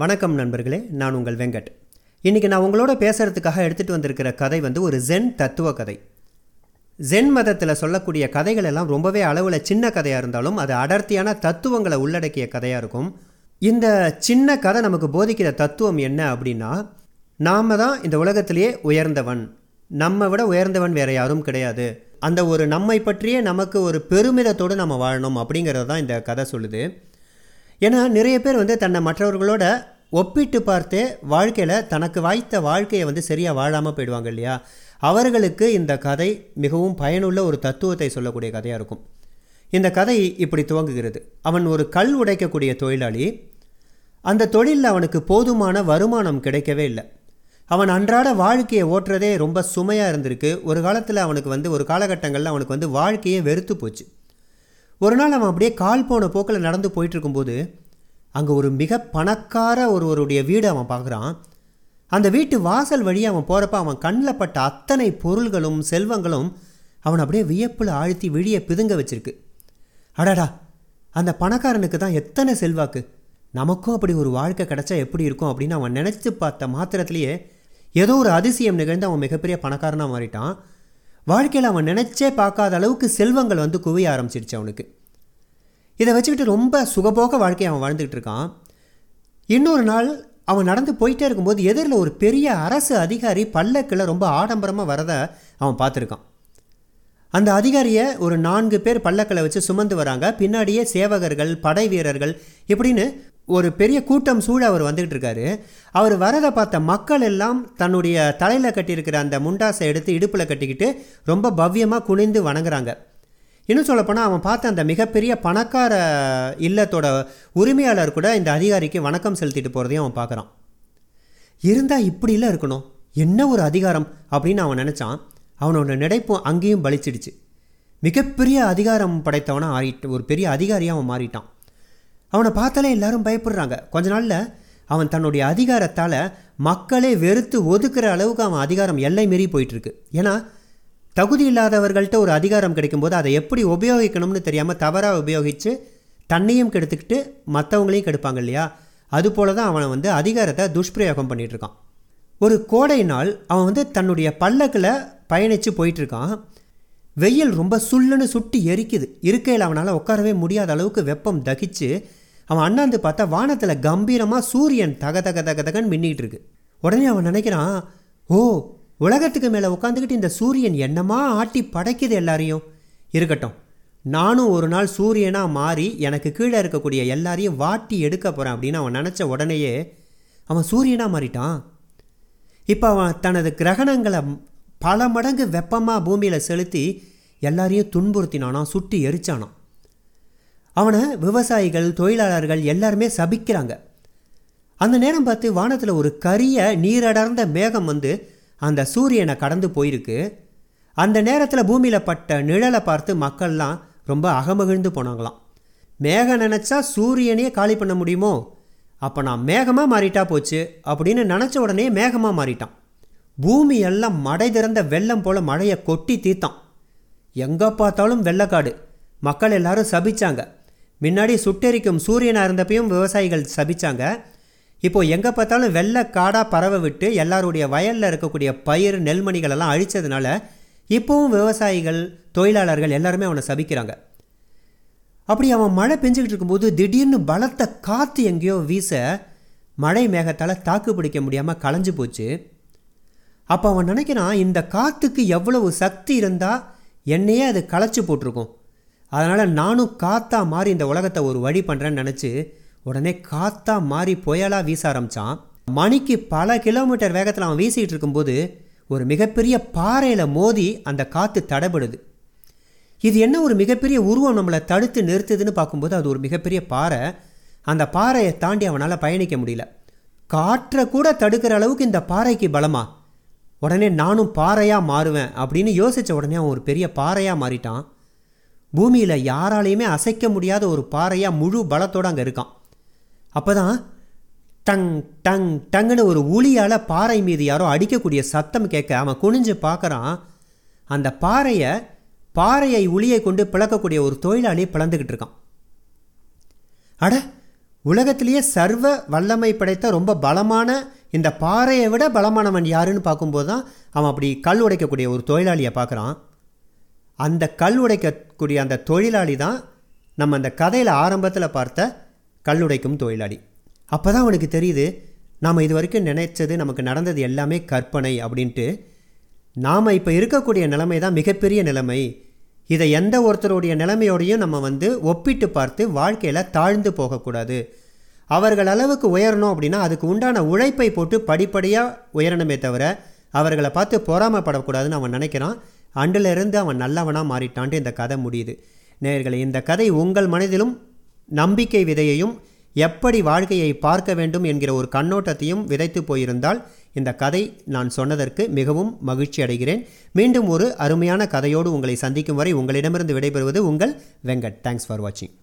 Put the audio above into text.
வணக்கம் நண்பர்களே நான் உங்கள் வெங்கட். இன்றைக்கி நான் உங்களோட பேசுகிறதுக்காக எடுத்துகிட்டு வந்திருக்கிற கதை வந்து ஒரு ஜென் தத்துவ கதை. ஜென் மதத்தில் சொல்லக்கூடிய கதைகள் எல்லாம் ரொம்பவே அளவில் சின்ன கதையாக இருந்தாலும் அது அடர்த்தியான தத்துவங்களை உள்ளடக்கிய கதையாக இருக்கும். இந்த சின்ன கதை நமக்கு போதிக்கிற தத்துவம் என்ன அப்படின்னா நாம் தான் இந்த உலகத்திலேயே உயர்ந்தவன். நம்ம விட உயர்ந்தவன் வேறு யாரும் கிடையாது. அந்த ஒரு நம்மை பற்றியே நமக்கு ஒரு பெருமிதத்தோடு நம்ம வாழணும் அப்படிங்கிறது தான் இந்த கதை சொல்லுது. ஏன்னா நிறைய பேர் வந்து தன்னை மற்றவர்களோட ஒப்பிட்டு பார்த்தே வாழ்க்கையில் தனக்கு வாய்த்த வாழ்க்கையை வந்து சரியாக வாழாமல் போயிடுவாங்க இல்லையா? அவர்களுக்கு இந்த கதை மிகவும் பயனுள்ள ஒரு தத்துவத்தை சொல்லக்கூடிய கதையாக இருக்கும். இந்த கதை இப்படி துவங்குகிறது. அவன் ஒரு கல் உடைக்கக்கூடிய தொழிலாளி. அந்த தொழிலில் அவனுக்கு போதுமான வருமானம் கிடைக்கவே இல்லை. அவன் அன்றாட வாழ்க்கையை ஓட்டுறதே ரொம்ப சுமையாக இருந்திருக்கு. ஒரு காலத்தில் அவனுக்கு வந்து ஒரு காலகட்டங்களில் அவனுக்கு வந்து வாழ்க்கையே வெறுத்து போச்சு. ஒரு நாள் அவன் அப்படியே கால் போன போக்கில் நடந்து போயிட்டுருக்கும்போது அங்கே ஒரு மிக பணக்கார ஒருவருடைய வீடு அவன் பார்க்குறான். அந்த வீட்டு வாசல் வழி அவன் போகிறப்ப அவன் கண்ணில் பட்ட அத்தனை பொருள்களும் செல்வங்களும் அவன் அப்படியே வியப்பில் ஆழ்த்தி விழியை பிதுங்க வச்சிருக்கு. அடடா அந்த பணக்காரனுக்கு தான் எத்தனை செல்வாக்கு? நமக்கும் அப்படி ஒரு வாழ்க்கை கிடைச்சா எப்படி இருக்கும் அப்படின்னு அவன் நினச்சி பார்த்த மாத்திரத்திலேயே ஏதோ ஒரு அதிசயம் நிகழ்ந்து அவன் மிகப்பெரிய பணக்காரனாக மாறிட்டான். வாழ்க்கையில் அவன் நினச்சே பார்க்காத அளவுக்கு செல்வங்கள் வந்து குவிய ஆரம்பிச்சிருச்சு அவனுக்கு. இதை வச்சுக்கிட்டு ரொம்ப சுகபோக வாழ்க்கையை அவன் வாழ்ந்துக்கிட்டு இருக்கான். இன்னொரு நாள் அவன் நடந்து போயிட்டே இருக்கும்போது எதிரில் ஒரு பெரிய அரசு அதிகாரி பல்லக்கில் ரொம்ப ஆடம்பரமாக வரதை அவன் பார்த்துருக்கான். அந்த அதிகாரியை ஒரு நான்கு பேர் பல்லக்கில் வச்சு சுமந்து வராங்க. பின்னாடியே சேவகர்கள் படை வீரர்கள் இப்படின்னு ஒரு பெரிய கூட்டம் சூழ அவர் வந்துக்கிட்டு இருக்காரு அவர் வரதை பார்த்த மக்கள் எல்லாம் தன்னுடைய தலையில் கட்டியிருக்கிற அந்த முண்டாசை எடுத்து இடுப்பில் கட்டிக்கிட்டு ரொம்ப பவ்யமாக குனிந்து வணங்குறாங்க. இன்னும் சொல்லப்போனால் அவன் பார்த்த அந்த மிகப்பெரிய பணக்கார இல்லத்தோட உரிமையாளர் கூட இந்த அதிகாரிக்கு வணக்கம் செலுத்திட்டு போகிறதையும் அவன் பார்க்குறான். இருந்தால் இப்படிலாம் இருக்கணும். என்ன ஒரு அதிகாரம்? அப்படின்னு அவன் நினச்சான். அவனோட நினைப்பும் அங்கேயும் பலிச்சிடுச்சு. மிகப்பெரிய அதிகாரம் படைத்தவனாக ஆறிட்டு ஒரு பெரிய அதிகாரியாக அவன் மாறிட்டான். அவனை பார்த்தாலே எல்லாரும் பயப்படுறாங்க. கொஞ்ச நாளில் அவன் தன்னுடைய அதிகாரத்தால் மக்களே வெறுத்து ஒதுக்குற அளவுக்கு அவன் அதிகாரம் எல்லை மீறி போயிட்டுருக்கு. ஏன்னா தகுதி இல்லாதவர்கள்ட்ட ஒரு அதிகாரம் கிடைக்கும்போது அதை எப்படி உபயோகிக்கணும்னு தெரியாமல் தவறாக உபயோகித்து தன்னையும் கெடுத்துக்கிட்டு மற்றவங்களையும் கெடுப்பாங்க இல்லையா? அதுபோல தான் அவனை வந்து அதிகாரத்தை துஷ்பிரயோகம் பண்ணிகிட்ருக்கான் ஒரு கோடை நாள் அவன் வந்து தன்னுடைய பல்லக்கில் பயணித்து போயிட்டுருக்கான். வெயில் ரொம்ப சுல்லுன்னு சுட்டி எரிக்குது. இருக்கையில் அவனால் உட்காரவே முடியாத அளவுக்கு வெப்பம் தகிச்சு அவன் அண்ணாந்து பார்த்தா வானத்தில் கம்பீரமாக சூரியன் தக தக தக தகன்னு மின்னிட்டு இருக்கு. உடனே அவன் நினைக்கிறான் ஓ உலகத்துக்கு மேலே உட்காந்துக்கிட்டு இந்த சூரியன் என்னமா ஆட்டி படைக்குது எல்லாரையும்? இருக்கட்டும் நானும் ஒரு நாள் சூரியனாக மாறி எனக்கு கீழே இருக்கக்கூடிய எல்லாரையும் வாட்டி எடுக்க போகிறேன் அப்படின்னு அவன் நினச்ச உடனேயே அவன் சூரியனாக மாறிட்டான். இப்போ அவன் தனது கிரகணங்களை பல மடங்கு வெப்பமாக பூமியில் செலுத்தி எல்லாரையும் துன்புறுத்தினானா சுட்டி எரிச்சானான் அவனை விவசாயிகள் தொழிலாளர்கள் எல்லாருமே சபிக்கிறாங்க. அந்த நேரம் பார்த்து வானத்தில் ஒரு கரிய நீரடர்ந்த மேகம் வந்து அந்த சூரியனை கடந்து போயிருக்கு. அந்த நேரத்தில் பூமியில் பட்ட நிழலை பார்த்து மக்கள்லாம் ரொம்ப அகமகிழ்ந்து போனாங்களாம். மேகம் நினச்சா சூரியனையே காலி பண்ண முடியுமோ? அப்போ நான் மேகமாக மாறிட்டா போச்சு அப்படின்னு நினச்ச உடனே மேகமாக மாறிட்டான். பூமி எல்லாம் மடை திறந்த வெள்ளம் போல் மழையை கொட்டி தீர்த்தான். எங்கே பார்த்தாலும் வெள்ளக்காடு. மக்கள் எல்லாரும் சபிச்சாங்க. முன்னாடி சுட்டெரிக்கும் சூரியனாக இருந்தப்பையும் விவசாயிகள் சபிச்சாங்க. இப்போது எங்கே பார்த்தாலும் வெள்ளக்காடாக பறவை விட்டு எல்லாருடைய வயலில் இருக்கக்கூடிய பயிர் நெல்மணிகள் எல்லாம் அழித்ததுனால இப்போவும் விவசாயிகள் தொழிலாளர்கள் எல்லாருமே அவனை சபிக்கிறாங்க. அப்படி அவன் மழை பெஞ்சுக்கிட்டு இருக்கும்போது திடீர்னு பலத்த காற்று எங்கேயோ வீச மழை மேகத்தால் தாக்கு பிடிக்க முடியாமல் களைஞ்சு போச்சு. அப்போ அவன் நினைக்கிறான் இந்த காற்றுக்கு எவ்வளவு சக்தி இருந்தால் என்னையே அது களைச்சி போட்டிருக்கும். அதனால் நானும் காத்தா மாறி இந்த உலகத்தை ஒரு வழி பண்ணுறேன்னு நினச்சி உடனே காத்தா மாறி புயலாக வீச ஆரம்பித்தான் மணிக்கு பல கிலோமீட்டர் வேகத்தில் அவன் வீசிகிட்டு இருக்கும்போது ஒரு மிகப்பெரிய பாறையில் மோதி அந்த காற்று தடைபடுது. இது என்ன ஒரு மிகப்பெரிய உருவம் நம்மளை தடுத்து நிறுத்துதுன்னு பார்க்கும்போது அது ஒரு மிகப்பெரிய பாறை. அந்த பாறையை தாண்டி அவனால் பயணிக்க முடியல. காற்றை கூட தடுக்கிற அளவுக்கு இந்த பாறைக்கு பலமா? உடனே நானும் பாறையாக மாறுவேன் அப்படின்னு யோசித்த உடனே அவன் ஒரு பெரிய பாறையாக மாறிட்டான். பூமியில் யாராலையுமே அசைக்க முடியாத ஒரு பாறையாக முழு பலத்தோடு அங்கே இருக்கான். அப்போ தான் டங் டங் டங்குன்னு ஒரு உளியால் பாறை மீது யாரோ அடிக்கக்கூடிய சத்தம் கேட்க அவன் குனிஞ்சு பார்க்குறான். அந்த பாறையை பாறையை உளியை கொண்டு பிளக்கக்கூடிய ஒரு தொழிலாளி பிளந்துக்கிட்டு இருக்கான். அட உலகத்திலேயே சர்வ வல்லமை படைத்த ரொம்ப பலமான இந்த பாறையை விட பலமானவன் யாருன்னு பார்க்கும்போது தான் அவன் அப்படி கல் உடைக்கக்கூடிய ஒரு தொழிலாளியை பார்க்குறான். அந்த கல் உடைக்கக்கூடிய அந்த தொழிலாளி தான் நம்ம அந்த கதையில் ஆரம்பத்தில் பார்த்த கல் உடைக்கும் தொழிலாளி. அப்போ தான் அவனுக்கு தெரியுது நாம் இது வரைக்கும் நினைச்சது நமக்கு நடந்தது எல்லாமே கற்பனை அப்படின்ட்டு. நாம் இப்போ இருக்கக்கூடிய நிலைமை தான் மிகப்பெரிய நிலைமை. இதை எந்த ஒருத்தருடைய நிலைமையோடையும் நம்ம வந்து ஒப்பிட்டு பார்த்து வாழ்க்கையில் தாழ்ந்து போகக்கூடாது. அவர்கள் அளவுக்கு உயரணும் அப்படின்னா அதுக்கு உண்டான உழைப்பை போட்டு படிப்படியாக உயரணுமே தவிர அவர்களை பார்த்து பொறாமப்படக்கூடாதுன்னு அவன் நினைக்கிறான். அன்றிலிருந்து அவன் நல்லவனாக மாறிட்டான்ட்டு இந்த கதை முடியுது. நேர்களை இந்த கதை உங்கள் மனதிலும் நம்பிக்கை விதையையும் எப்படி வாழ்க்கையை பார்க்க வேண்டும் என்கிற ஒரு கண்ணோட்டத்தையும் விதைத்து போயிருந்தால் இந்த கதை நான் சொன்னதற்கு மிகவும் மகிழ்ச்சி அடைகிறேன். மீண்டும் ஒரு அருமையான கதையோடு உங்களை சந்திக்கும் வரை உங்களிடமிருந்து விடைபெறுவது உங்கள் வெங்கட். தேங்க்ஸ் ஃபார் வாட்சிங்